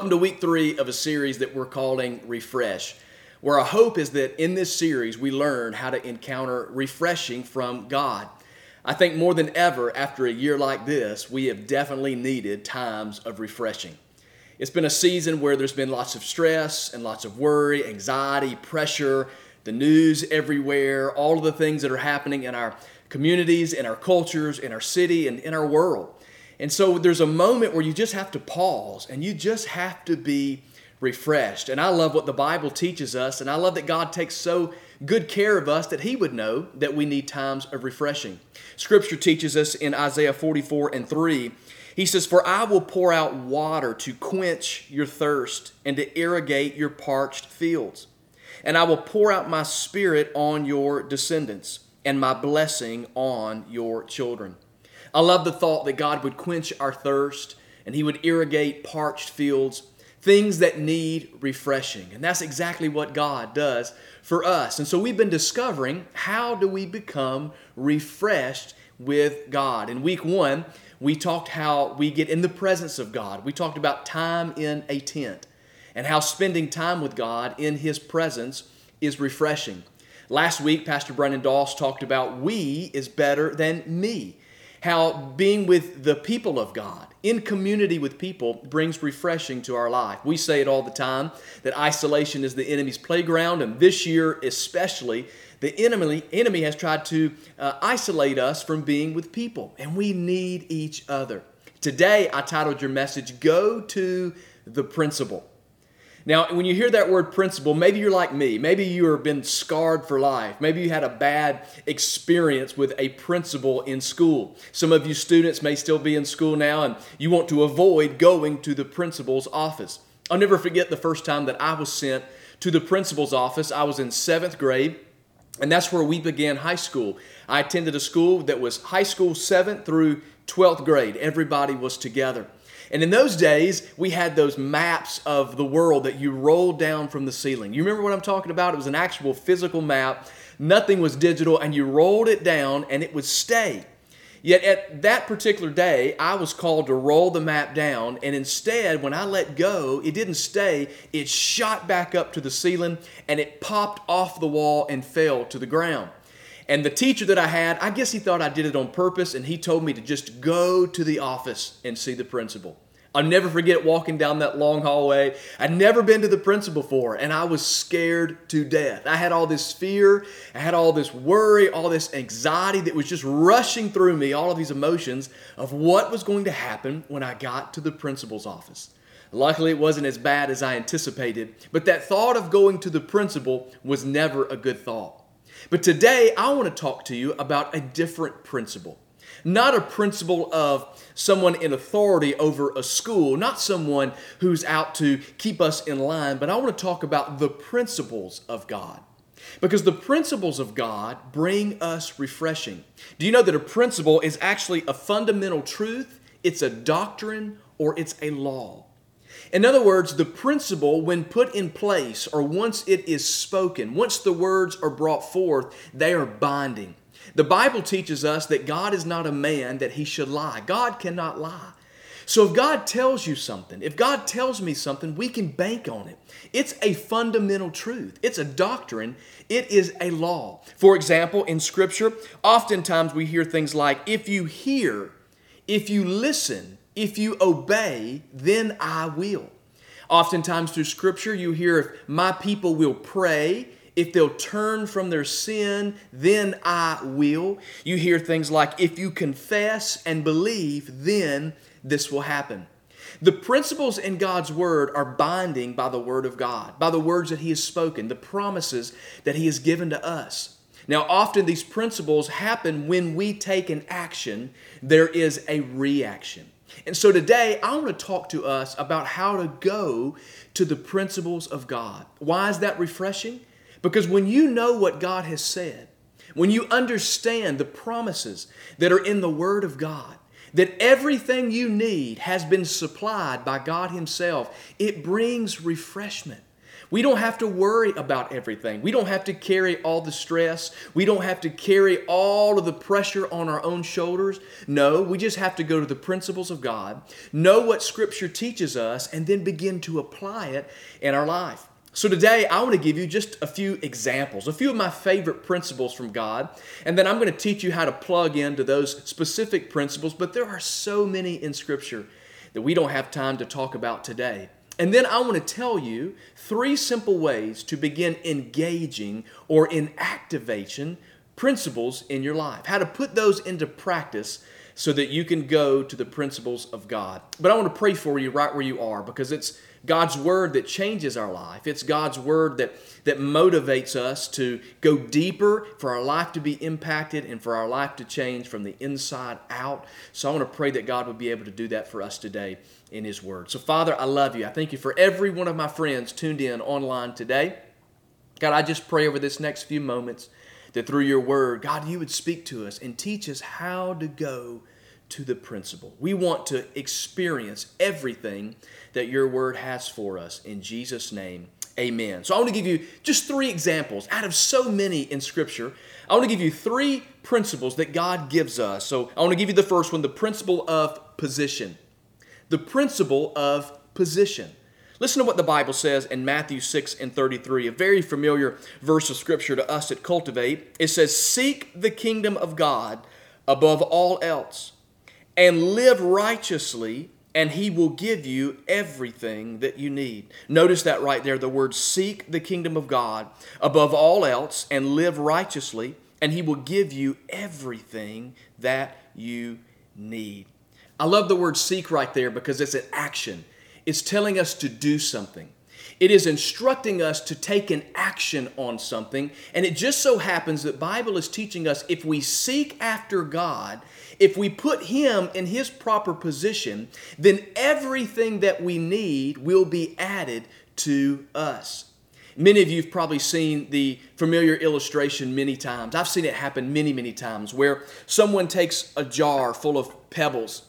Welcome to week three of a series that we're calling Refresh, where our hope is that in this series we learn how to encounter refreshing from God. I think more than ever after a year like this, we have definitely needed times of refreshing. It's been a season where there's been lots of stress and lots of worry, anxiety, pressure, the news everywhere, all of the things that are happening in our communities, in our cultures, in our city, and in our world. And so there's a moment where you just have to pause and you just have to be refreshed. And I love what the Bible teaches us, and I love that God takes so good care of us that He would know that we need times of refreshing. Scripture teaches us in Isaiah 44 and 3. He says, For I will pour out water to quench your thirst and to irrigate your parched fields. And I will pour out my spirit on your descendants and my blessing on your children. I love the thought that God would quench our thirst and He would irrigate parched fields, things that need refreshing. And that's exactly what God does for us. And so we've been discovering how do we become refreshed with God. In week one, we talked how we get in the presence of God. We talked about time in a tent and how spending time with God in His presence is refreshing. Last week, Pastor Brennan Doss talked about we is better than me how being with the people of God, in community with people, brings refreshing to our life. We say it all the time that isolation is the enemy's playground, and this year especially, the enemy, enemy has tried to uh, isolate us from being with people, and we need each other. Today, I titled your message, Go to the Principal. Now, when you hear that word principal, maybe you're like me. Maybe you have been scarred for life. Maybe you had a bad experience with a principal in school. Some of you students may still be in school now and you want to avoid going to the principal's office. I'll never forget the first time that I was sent to the principal's office. I was in seventh grade, and that's where we began high school. I attended a school that was high school seventh through 12th grade. Everybody was together. And in those days, we had those maps of the world that you rolled down from the ceiling. You remember what I'm talking about? It was an actual physical map. Nothing was digital, and you rolled it down and it would stay. Yet at that particular day, I was called to roll the map down, and instead, when I let go, it didn't stay. It shot back up to the ceiling and it popped off the wall and fell to the ground. And the teacher that I had, I guess he thought I did it on purpose, and he told me to just go to the office and see the principal. I'll never forget walking down that long hallway. I'd never been to the principal before, and I was scared to death. I had all this fear, I had all this worry, all this anxiety that was just rushing through me, all of these emotions of what was going to happen when I got to the principal's office. Luckily, it wasn't as bad as I anticipated, but that thought of going to the principal was never a good thought. But today, I want to talk to you about a different principle. Not a principle of someone in authority over a school, not someone who's out to keep us in line, but I want to talk about the principles of God. Because the principles of God bring us refreshing. Do you know that a principle is actually a fundamental truth? It's a doctrine or it's a law. In other words, the principle, when put in place or once it is spoken, once the words are brought forth, they are binding. The Bible teaches us that God is not a man that he should lie. God cannot lie. So if God tells you something, if God tells me something, we can bank on it. It's a fundamental truth, it's a doctrine, it is a law. For example, in Scripture, oftentimes we hear things like, if you hear, if you listen, if you obey, then I will. Oftentimes through Scripture, you hear, if my people will pray, if they'll turn from their sin, then I will. You hear things like, if you confess and believe, then this will happen. The principles in God's Word are binding by the Word of God, by the words that He has spoken, the promises that He has given to us. Now, often these principles happen when we take an action, there is a reaction. And so today, I want to talk to us about how to go to the principles of God. Why is that refreshing? Because when you know what God has said, when you understand the promises that are in the Word of God, that everything you need has been supplied by God Himself, it brings refreshment. We don't have to worry about everything. We don't have to carry all the stress. We don't have to carry all of the pressure on our own shoulders. No, we just have to go to the principles of God, know what Scripture teaches us, and then begin to apply it in our life. So today I want to give you just a few examples, a few of my favorite principles from God, and then I'm going to teach you how to plug into those specific principles, but there are so many in Scripture that we don't have time to talk about today. And then I want to tell you three simple ways to begin engaging or in activation principles in your life, how to put those into practice so that you can go to the principles of God. But I want to pray for you right where you are because it's God's word that changes our life. It's God's word that, that motivates us to go deeper, for our life to be impacted, and for our life to change from the inside out. So I want to pray that God would be able to do that for us today in His word. So, Father, I love you. I thank you for every one of my friends tuned in online today. God, I just pray over this next few moments that through your word, God, you would speak to us and teach us how to go to the principle. We want to experience everything that your word has for us. In Jesus' name, amen. So I want to give you just three examples out of so many in Scripture. I want to give you three principles that God gives us. So I want to give you the first one the principle of position. The principle of position. Listen to what the Bible says in Matthew 6 and 33, a very familiar verse of Scripture to us at Cultivate. It says, Seek the kingdom of God above all else and live righteously, and he will give you everything that you need. Notice that right there the word seek the kingdom of God above all else and live righteously, and he will give you everything that you need. I love the word seek right there because it's an action. It's telling us to do something. It is instructing us to take an action on something. And it just so happens that Bible is teaching us if we seek after God, if we put him in his proper position, then everything that we need will be added to us. Many of you have probably seen the familiar illustration many times. I've seen it happen many, many times where someone takes a jar full of pebbles,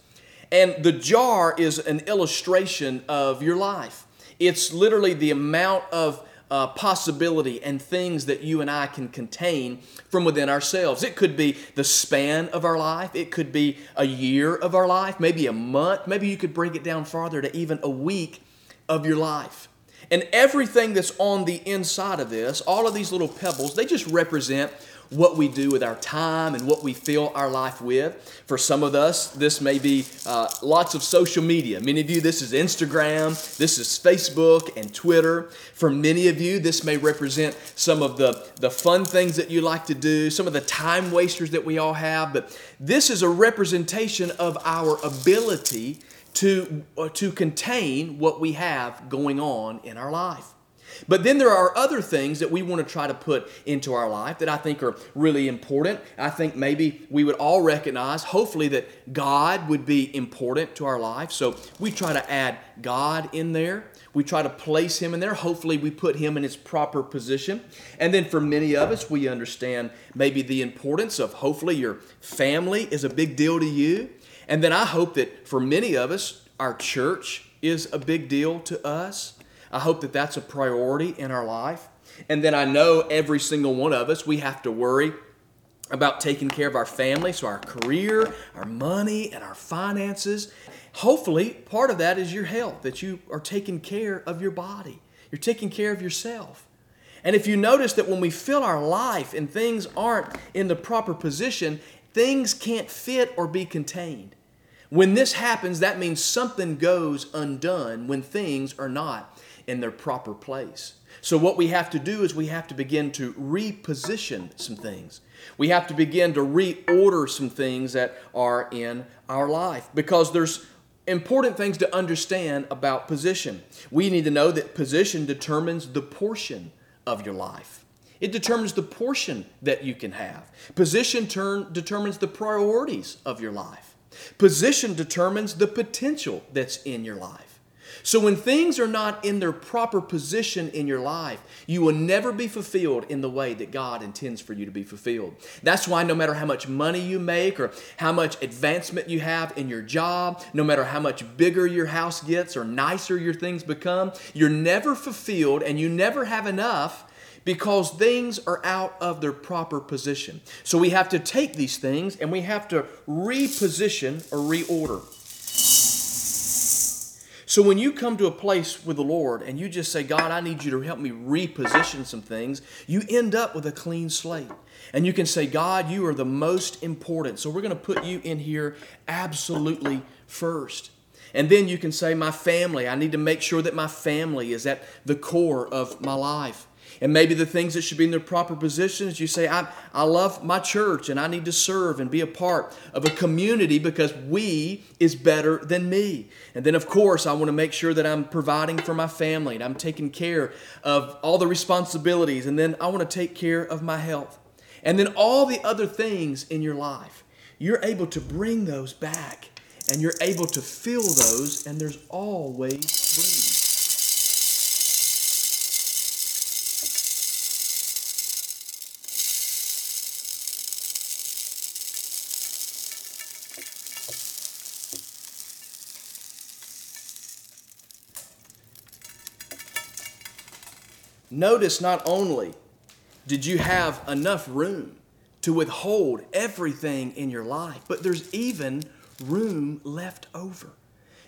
and the jar is an illustration of your life. It's literally the amount of uh, possibility and things that you and I can contain from within ourselves. It could be the span of our life, it could be a year of our life, maybe a month, maybe you could break it down farther to even a week of your life. And everything that's on the inside of this, all of these little pebbles, they just represent what we do with our time and what we fill our life with. For some of us, this may be uh, lots of social media. Many of you, this is Instagram, this is Facebook and Twitter. For many of you, this may represent some of the, the fun things that you like to do, some of the time wasters that we all have. But this is a representation of our ability to, uh, to contain what we have going on in our life. But then there are other things that we want to try to put into our life that I think are really important. I think maybe we would all recognize, hopefully, that God would be important to our life. So we try to add God in there. We try to place Him in there. Hopefully, we put Him in His proper position. And then for many of us, we understand maybe the importance of hopefully your family is a big deal to you. And then I hope that for many of us, our church is a big deal to us. I hope that that's a priority in our life. And then I know every single one of us, we have to worry about taking care of our family, so our career, our money, and our finances. Hopefully, part of that is your health, that you are taking care of your body, you're taking care of yourself. And if you notice that when we fill our life and things aren't in the proper position, things can't fit or be contained. When this happens, that means something goes undone when things are not in their proper place. So, what we have to do is we have to begin to reposition some things. We have to begin to reorder some things that are in our life because there's important things to understand about position. We need to know that position determines the portion of your life. It determines the portion that you can have. Position turn, determines the priorities of your life. Position determines the potential that's in your life. So when things are not in their proper position in your life, you will never be fulfilled in the way that God intends for you to be fulfilled. That's why no matter how much money you make or how much advancement you have in your job, no matter how much bigger your house gets or nicer your things become, you're never fulfilled and you never have enough because things are out of their proper position. So we have to take these things and we have to reposition or reorder. So when you come to a place with the Lord and you just say, God, I need you to help me reposition some things, you end up with a clean slate. And you can say, God, you are the most important. So we're going to put you in here absolutely first. And then you can say, My family, I need to make sure that my family is at the core of my life and maybe the things that should be in their proper positions. You say, I, I love my church and I need to serve and be a part of a community because we is better than me. And then, of course, I want to make sure that I'm providing for my family and I'm taking care of all the responsibilities. And then I want to take care of my health. And then all the other things in your life, you're able to bring those back and you're able to fill those, and there's always room. Notice not only did you have enough room to withhold everything in your life, but there's even room left over.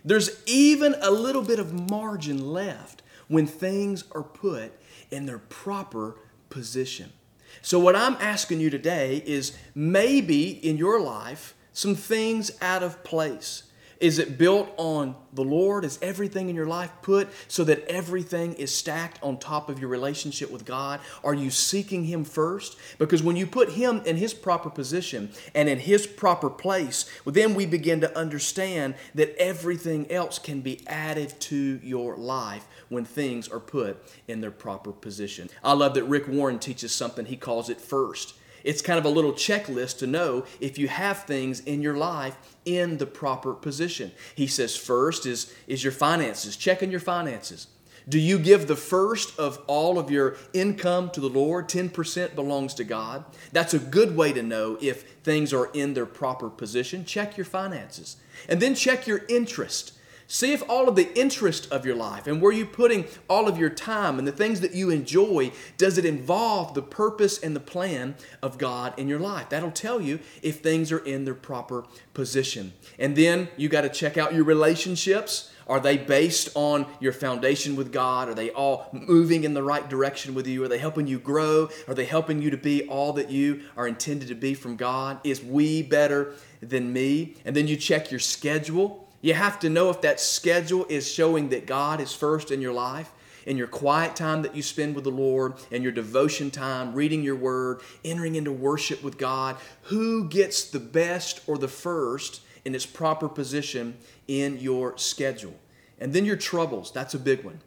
There's even a little bit of margin left when things are put in their proper position. So, what I'm asking you today is maybe in your life some things out of place is it built on the Lord? Is everything in your life put so that everything is stacked on top of your relationship with God? Are you seeking Him first? Because when you put Him in His proper position and in His proper place, well, then we begin to understand that everything else can be added to your life when things are put in their proper position. I love that Rick Warren teaches something, he calls it first. It's kind of a little checklist to know if you have things in your life in the proper position. He says first is, is your finances. Check on your finances. Do you give the first of all of your income to the Lord? 10% belongs to God. That's a good way to know if things are in their proper position. Check your finances. And then check your interest. See if all of the interest of your life and where you're putting all of your time and the things that you enjoy, does it involve the purpose and the plan of God in your life? That'll tell you if things are in their proper position. And then you got to check out your relationships. Are they based on your foundation with God? Are they all moving in the right direction with you? Are they helping you grow? Are they helping you to be all that you are intended to be from God? Is we better than me? And then you check your schedule. You have to know if that schedule is showing that God is first in your life, in your quiet time that you spend with the Lord, and your devotion time, reading your word, entering into worship with God. Who gets the best or the first in its proper position in your schedule? And then your troubles, that's a big one.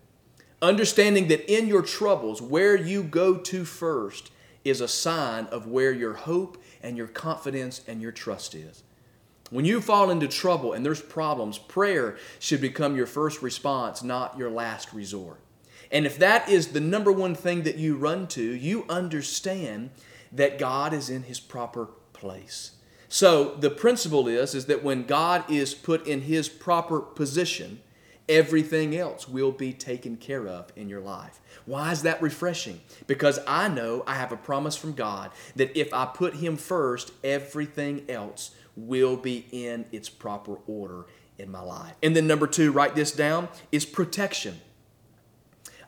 Understanding that in your troubles, where you go to first is a sign of where your hope and your confidence and your trust is. When you fall into trouble and there's problems, prayer should become your first response, not your last resort. And if that is the number one thing that you run to, you understand that God is in his proper place. So the principle is is that when God is put in his proper position, everything else will be taken care of in your life. Why is that refreshing? Because I know I have a promise from God that if I put him first, everything else will be in its proper order in my life. And then, number two, write this down, is protection.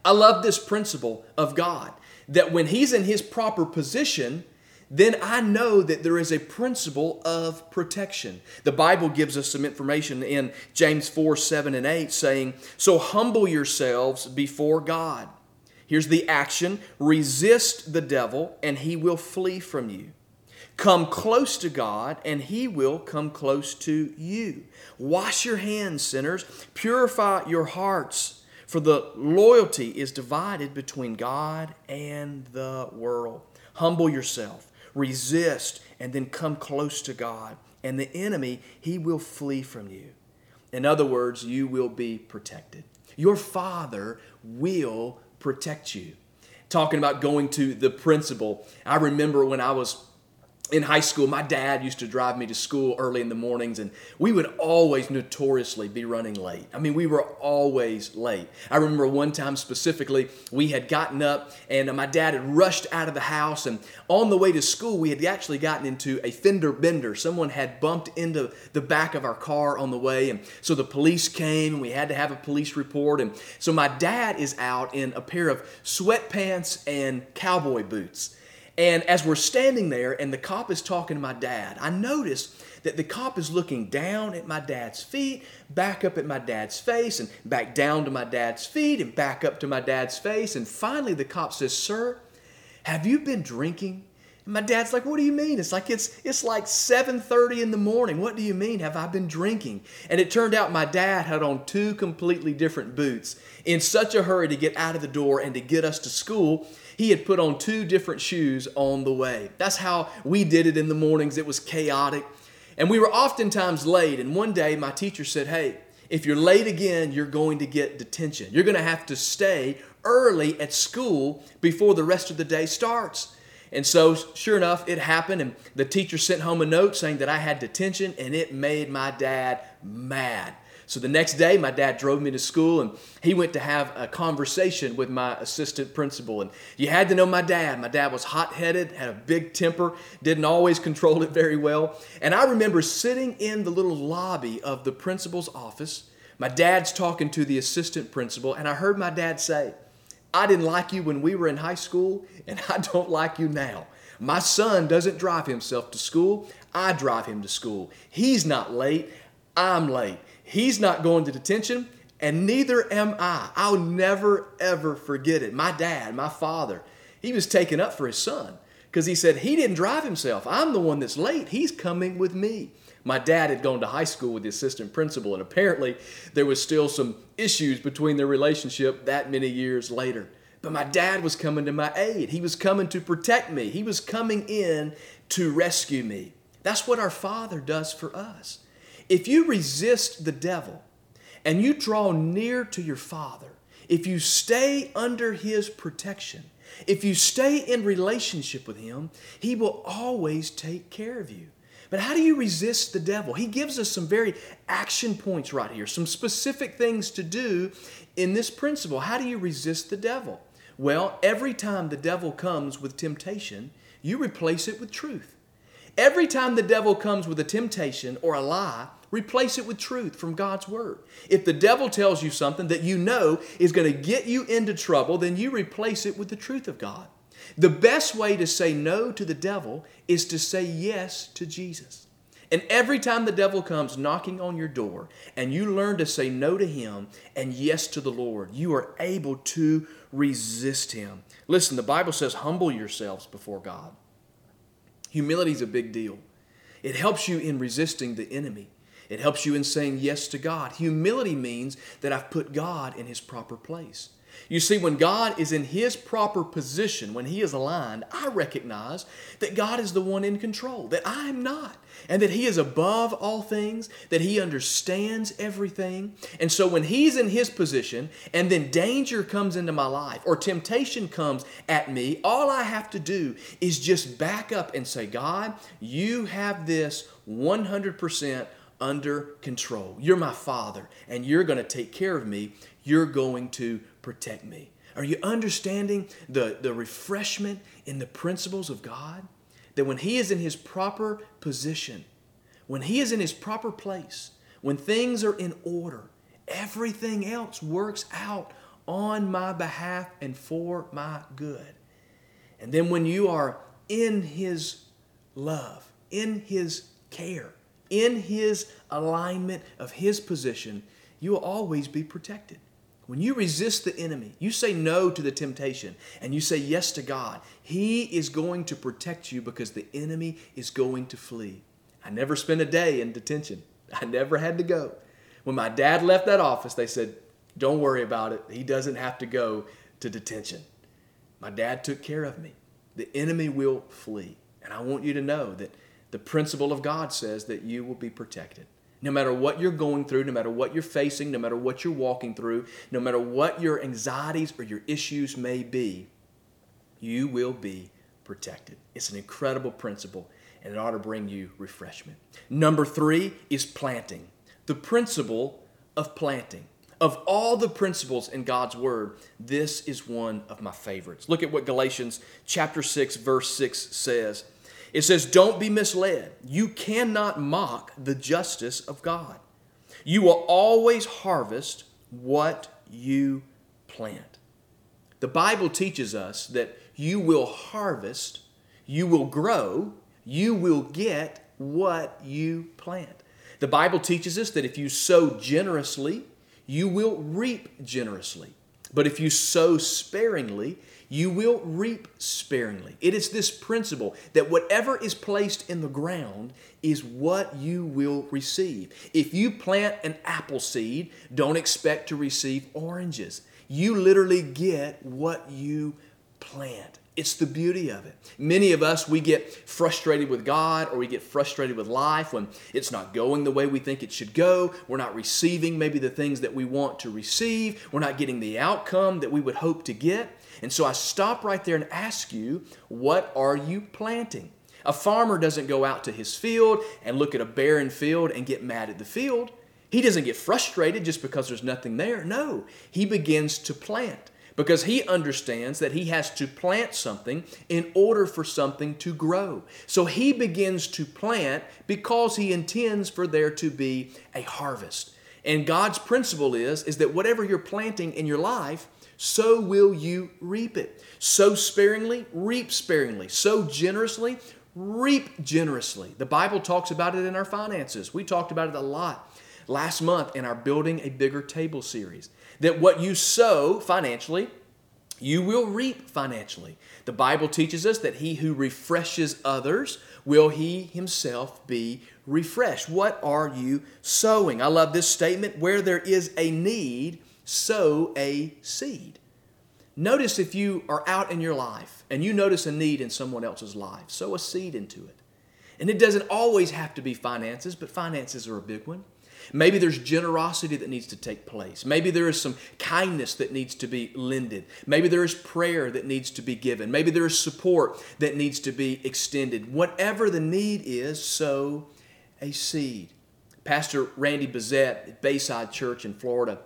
I love this principle of God that when He's in His proper position, then I know that there is a principle of protection. The Bible gives us some information in James 4 7 and 8 saying, So humble yourselves before God. Here's the action resist the devil, and he will flee from you. Come close to God, and He will come close to you. Wash your hands, sinners. Purify your hearts, for the loyalty is divided between God and the world. Humble yourself, resist, and then come close to God. And the enemy, he will flee from you. In other words, you will be protected. Your Father will protect you. Talking about going to the principal, I remember when I was in high school, my dad used to drive me to school early in the mornings, and we would always notoriously be running late. I mean, we were always late. I remember one time specifically, we had gotten up, and my dad had rushed out of the house, and on the way to school, we had actually gotten into a fender bender. Someone had bumped into the back of our car on the way, and so the police came, and we had to have a police report. And so my dad is out in a pair of sweatpants and cowboy boots. And as we're standing there and the cop is talking to my dad, I notice that the cop is looking down at my dad's feet, back up at my dad's face, and back down to my dad's feet, and back up to my dad's face. And finally, the cop says, Sir, have you been drinking? And my dad's like, What do you mean? It's like it's it's like 7:30 in the morning. What do you mean? Have I been drinking? And it turned out my dad had on two completely different boots in such a hurry to get out of the door and to get us to school he had put on two different shoes on the way. That's how we did it in the mornings. It was chaotic. And we were oftentimes late. And one day my teacher said, Hey, if you're late again, you're going to get detention. You're going to have to stay early at school before the rest of the day starts. And so, sure enough, it happened. And the teacher sent home a note saying that I had detention, and it made my dad mad. So the next day, my dad drove me to school and he went to have a conversation with my assistant principal. And you had to know my dad. My dad was hot headed, had a big temper, didn't always control it very well. And I remember sitting in the little lobby of the principal's office. My dad's talking to the assistant principal, and I heard my dad say, I didn't like you when we were in high school, and I don't like you now. My son doesn't drive himself to school. I drive him to school. He's not late. I'm late. He's not going to detention, and neither am I. I'll never, ever forget it. My dad, my father, he was taken up for his son because he said, He didn't drive himself. I'm the one that's late. He's coming with me. My dad had gone to high school with the assistant principal, and apparently there was still some issues between their relationship that many years later. But my dad was coming to my aid. He was coming to protect me. He was coming in to rescue me. That's what our Father does for us. If you resist the devil and you draw near to your Father, if you stay under his protection, if you stay in relationship with him, he will always take care of you. But how do you resist the devil? He gives us some very action points right here, some specific things to do in this principle. How do you resist the devil? Well, every time the devil comes with temptation, you replace it with truth. Every time the devil comes with a temptation or a lie, Replace it with truth from God's Word. If the devil tells you something that you know is going to get you into trouble, then you replace it with the truth of God. The best way to say no to the devil is to say yes to Jesus. And every time the devil comes knocking on your door and you learn to say no to him and yes to the Lord, you are able to resist him. Listen, the Bible says, humble yourselves before God. Humility is a big deal. It helps you in resisting the enemy. It helps you in saying yes to God. Humility means that I've put God in his proper place. You see, when God is in his proper position, when he is aligned, I recognize that God is the one in control, that I am not, and that he is above all things, that he understands everything. And so when he's in his position and then danger comes into my life or temptation comes at me, all I have to do is just back up and say, God, you have this 100% under control. You're my father, and you're going to take care of me. You're going to protect me. Are you understanding the, the refreshment in the principles of God? That when He is in His proper position, when He is in His proper place, when things are in order, everything else works out on my behalf and for my good. And then when you are in His love, in His care, in His alignment of His position, you will always be protected. When you resist the enemy, you say no to the temptation, and you say yes to God, He is going to protect you because the enemy is going to flee. I never spent a day in detention. I never had to go. When my dad left that office, they said, Don't worry about it. He doesn't have to go to detention. My dad took care of me. The enemy will flee. And I want you to know that the principle of God says that you will be protected. No matter what you're going through, no matter what you're facing, no matter what you're walking through, no matter what your anxieties or your issues may be, you will be protected. It's an incredible principle and it ought to bring you refreshment. Number three is planting, the principle of planting. Of all the principles in God's Word, this is one of my favorites. Look at what Galatians chapter 6, verse 6 says. It says, Don't be misled. You cannot mock the justice of God. You will always harvest what you plant. The Bible teaches us that you will harvest, you will grow, you will get what you plant. The Bible teaches us that if you sow generously, you will reap generously. But if you sow sparingly, you will reap sparingly. It is this principle that whatever is placed in the ground is what you will receive. If you plant an apple seed, don't expect to receive oranges. You literally get what you plant. It's the beauty of it. Many of us, we get frustrated with God or we get frustrated with life when it's not going the way we think it should go. We're not receiving maybe the things that we want to receive. We're not getting the outcome that we would hope to get. And so I stop right there and ask you, what are you planting? A farmer doesn't go out to his field and look at a barren field and get mad at the field. He doesn't get frustrated just because there's nothing there. No, he begins to plant because he understands that he has to plant something in order for something to grow. So he begins to plant because he intends for there to be a harvest. And God's principle is is that whatever you're planting in your life, so will you reap it. Sow sparingly, reap sparingly. Sow generously, reap generously. The Bible talks about it in our finances. We talked about it a lot last month in our Building a Bigger Table series. That what you sow financially, you will reap financially. The Bible teaches us that he who refreshes others will he himself be refreshed. What are you sowing? I love this statement where there is a need, sow a seed. Notice if you are out in your life and you notice a need in someone else's life, sow a seed into it. And it doesn't always have to be finances, but finances are a big one. Maybe there's generosity that needs to take place. Maybe there is some kindness that needs to be lended. Maybe there is prayer that needs to be given. Maybe there is support that needs to be extended. Whatever the need is, sow a seed. Pastor Randy Bezet at Bayside Church in Florida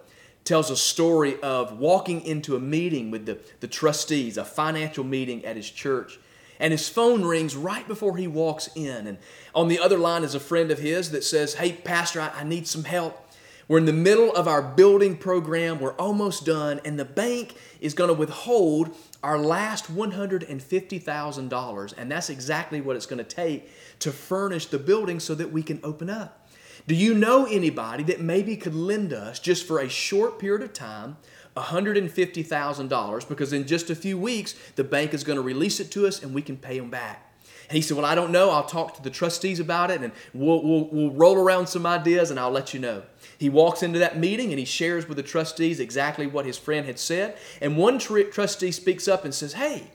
tells a story of walking into a meeting with the, the trustees, a financial meeting at his church. And his phone rings right before he walks in. And on the other line is a friend of his that says, Hey, Pastor, I, I need some help. We're in the middle of our building program. We're almost done, and the bank is going to withhold our last $150,000. And that's exactly what it's going to take to furnish the building so that we can open up. Do you know anybody that maybe could lend us just for a short period of time $150,000 because in just a few weeks the bank is going to release it to us and we can pay them back? And he said, Well, I don't know. I'll talk to the trustees about it and we'll, we'll, we'll roll around some ideas and I'll let you know. He walks into that meeting and he shares with the trustees exactly what his friend had said. And one tr- trustee speaks up and says, Hey,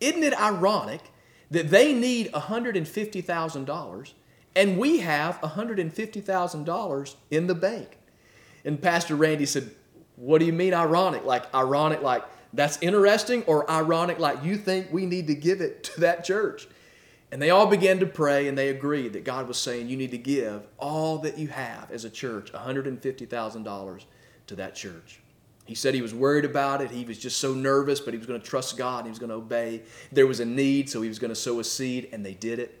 isn't it ironic that they need $150,000 and we have $150,000 in the bank. And Pastor Randy said, What do you mean ironic? Like, ironic, like that's interesting, or ironic, like you think we need to give it to that church? And they all began to pray and they agreed that God was saying, You need to give all that you have as a church, $150,000 to that church. He said he was worried about it. He was just so nervous, but he was going to trust God. He was going to obey. There was a need, so he was going to sow a seed, and they did it.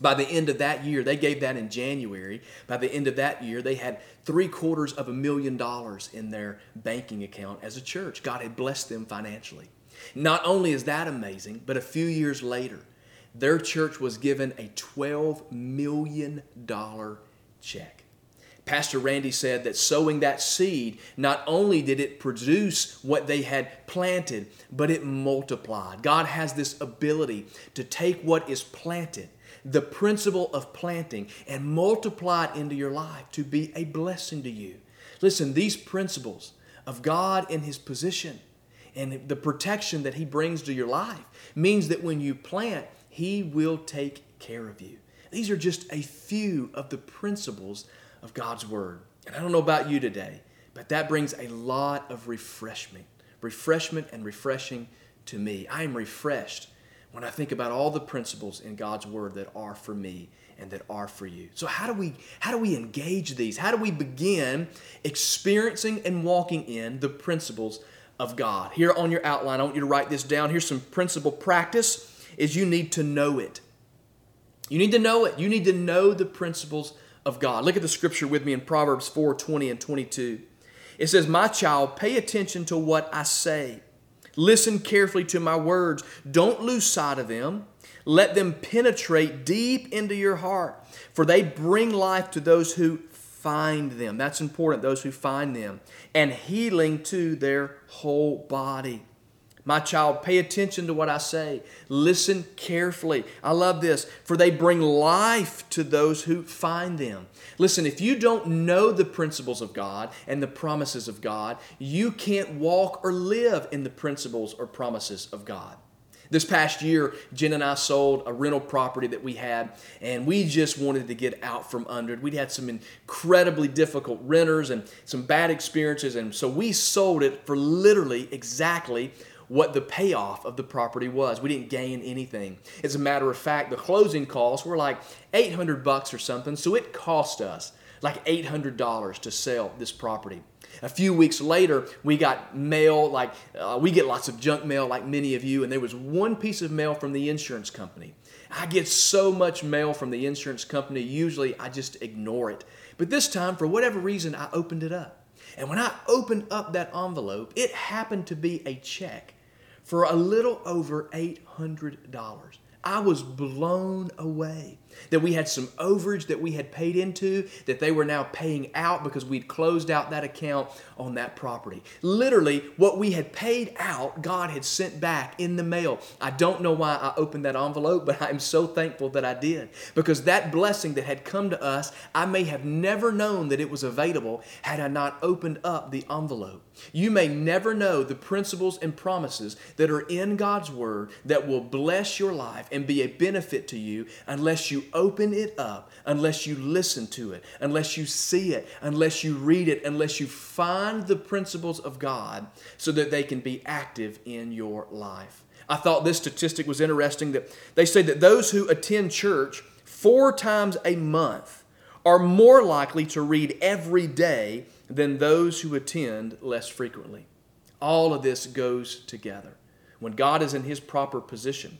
By the end of that year, they gave that in January. By the end of that year, they had three quarters of a million dollars in their banking account as a church. God had blessed them financially. Not only is that amazing, but a few years later, their church was given a $12 million check. Pastor Randy said that sowing that seed, not only did it produce what they had planted, but it multiplied. God has this ability to take what is planted the principle of planting and multiply it into your life to be a blessing to you. Listen, these principles of God in His position and the protection that He brings to your life means that when you plant, He will take care of you. These are just a few of the principles of God's Word. And I don't know about you today, but that brings a lot of refreshment, refreshment and refreshing to me. I am refreshed when I think about all the principles in God's Word that are for me and that are for you. So how do we how do we engage these? How do we begin experiencing and walking in the principles of God? Here on your outline, I want you to write this down. Here's some principle practice is you need to know it. You need to know it. You need to know the principles of God. Look at the scripture with me in Proverbs 4 20 and 22. It says, My child, pay attention to what I say. Listen carefully to my words. Don't lose sight of them. Let them penetrate deep into your heart, for they bring life to those who find them. That's important, those who find them, and healing to their whole body. My child, pay attention to what I say. Listen carefully. I love this, for they bring life to those who find them. Listen, if you don't know the principles of God and the promises of God, you can't walk or live in the principles or promises of God. This past year, Jen and I sold a rental property that we had, and we just wanted to get out from under it. We'd had some incredibly difficult renters and some bad experiences, and so we sold it for literally exactly what the payoff of the property was. We didn't gain anything. As a matter of fact, the closing costs were like 800 bucks or something, so it cost us like $800 to sell this property. A few weeks later, we got mail, like uh, we get lots of junk mail, like many of you, and there was one piece of mail from the insurance company. I get so much mail from the insurance company, usually I just ignore it. But this time, for whatever reason, I opened it up. And when I opened up that envelope, it happened to be a check for a little over $800. I was blown away that we had some overage that we had paid into that they were now paying out because we'd closed out that account on that property. Literally, what we had paid out, God had sent back in the mail. I don't know why I opened that envelope, but I'm so thankful that I did because that blessing that had come to us, I may have never known that it was available had I not opened up the envelope. You may never know the principles and promises that are in God's Word that will bless your life and be a benefit to you unless you open it up, unless you listen to it, unless you see it, unless you read it, unless you find the principles of God so that they can be active in your life. I thought this statistic was interesting that they say that those who attend church four times a month are more likely to read every day than those who attend less frequently. All of this goes together. When God is in his proper position,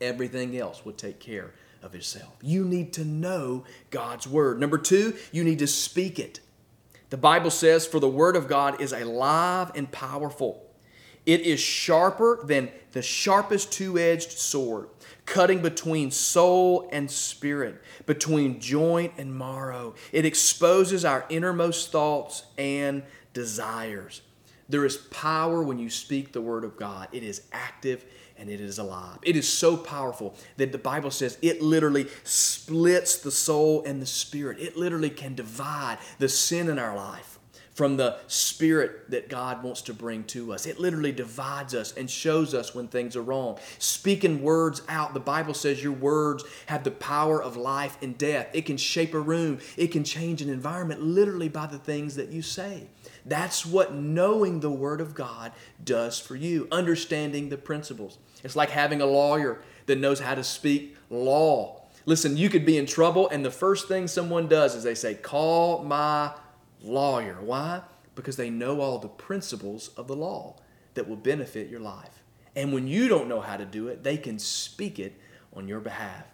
everything else will take care of itself. You need to know God's word. Number two, you need to speak it. The Bible says, For the word of God is alive and powerful. It is sharper than the sharpest two edged sword, cutting between soul and spirit, between joint and marrow. It exposes our innermost thoughts and desires. There is power when you speak the word of God, it is active and it is alive. It is so powerful that the Bible says it literally splits the soul and the spirit. It literally can divide the sin in our life from the spirit that God wants to bring to us. It literally divides us and shows us when things are wrong. Speaking words out, the Bible says your words have the power of life and death. It can shape a room, it can change an environment literally by the things that you say. That's what knowing the Word of God does for you, understanding the principles. It's like having a lawyer that knows how to speak law. Listen, you could be in trouble, and the first thing someone does is they say, Call my lawyer. Why? Because they know all the principles of the law that will benefit your life. And when you don't know how to do it, they can speak it on your behalf.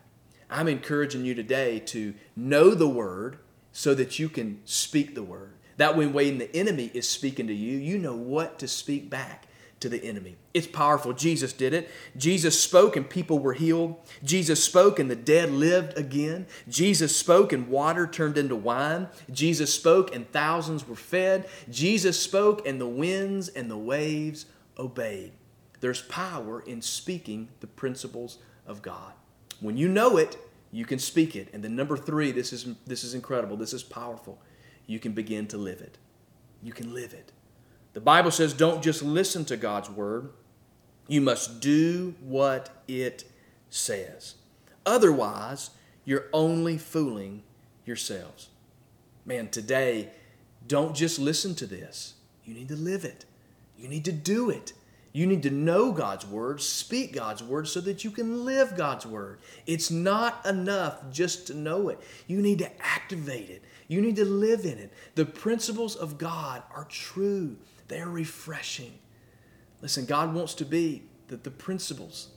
I'm encouraging you today to know the word so that you can speak the word. That way, when the enemy is speaking to you, you know what to speak back to the enemy. It's powerful. Jesus did it. Jesus spoke and people were healed. Jesus spoke and the dead lived again. Jesus spoke and water turned into wine. Jesus spoke and thousands were fed. Jesus spoke and the winds and the waves obeyed. There's power in speaking the principles of God. When you know it, you can speak it. And then number 3, this is this is incredible. This is powerful. You can begin to live it. You can live it. The Bible says don't just listen to God's word, you must do what it says. Otherwise, you're only fooling yourselves. Man, today, don't just listen to this. You need to live it. You need to do it. You need to know God's word, speak God's word so that you can live God's word. It's not enough just to know it. You need to activate it. You need to live in it. The principles of God are true, they're refreshing. Listen, God wants to be that the principles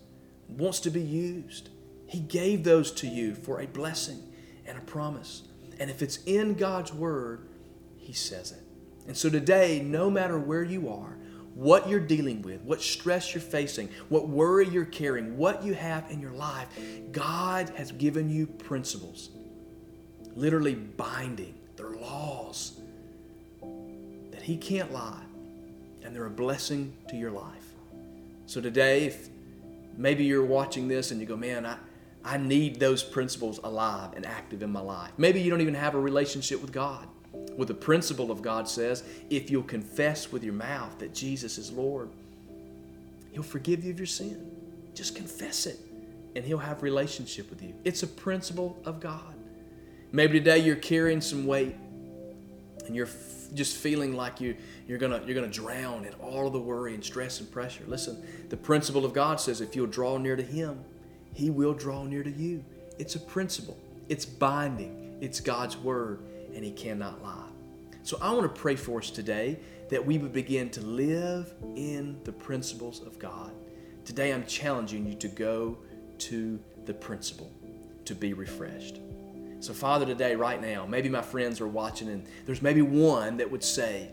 wants to be used. He gave those to you for a blessing and a promise. And if it's in God's word, he says it. And so today, no matter where you are, what you're dealing with, what stress you're facing, what worry you're carrying, what you have in your life, God has given you principles, literally binding. They're laws that He can't lie, and they're a blessing to your life. So today, if maybe you're watching this and you go, man, I, I need those principles alive and active in my life. Maybe you don't even have a relationship with God with the principle of God says, if you'll confess with your mouth that Jesus is Lord, He'll forgive you of your sin. Just confess it, and He'll have relationship with you. It's a principle of God. Maybe today you're carrying some weight, and you're f- just feeling like you you're gonna you're gonna drown in all the worry and stress and pressure. Listen, the principle of God says if you'll draw near to Him, He will draw near to you. It's a principle. It's binding. It's God's word, and He cannot lie. So I want to pray for us today that we would begin to live in the principles of God. Today I'm challenging you to go to the principle to be refreshed. So, Father, today, right now, maybe my friends are watching and there's maybe one that would say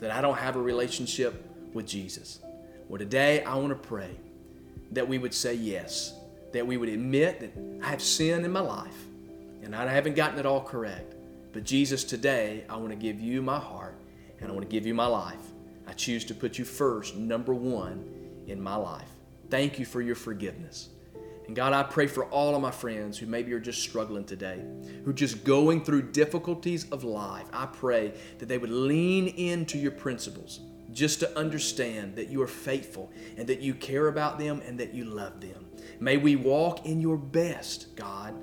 that I don't have a relationship with Jesus. Well, today I want to pray that we would say yes, that we would admit that I have sin in my life and I haven't gotten it all correct. But Jesus, today, I want to give you my heart and I want to give you my life. I choose to put you first, number one, in my life. Thank you for your forgiveness. And God, I pray for all of my friends who maybe are just struggling today, who just going through difficulties of life. I pray that they would lean into your principles just to understand that you are faithful and that you care about them and that you love them. May we walk in your best, God,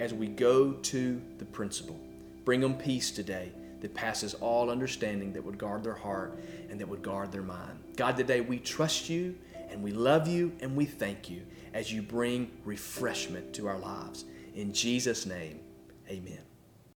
as we go to the principle. Bring them peace today that passes all understanding, that would guard their heart and that would guard their mind. God, today we trust you and we love you and we thank you as you bring refreshment to our lives. In Jesus' name, amen.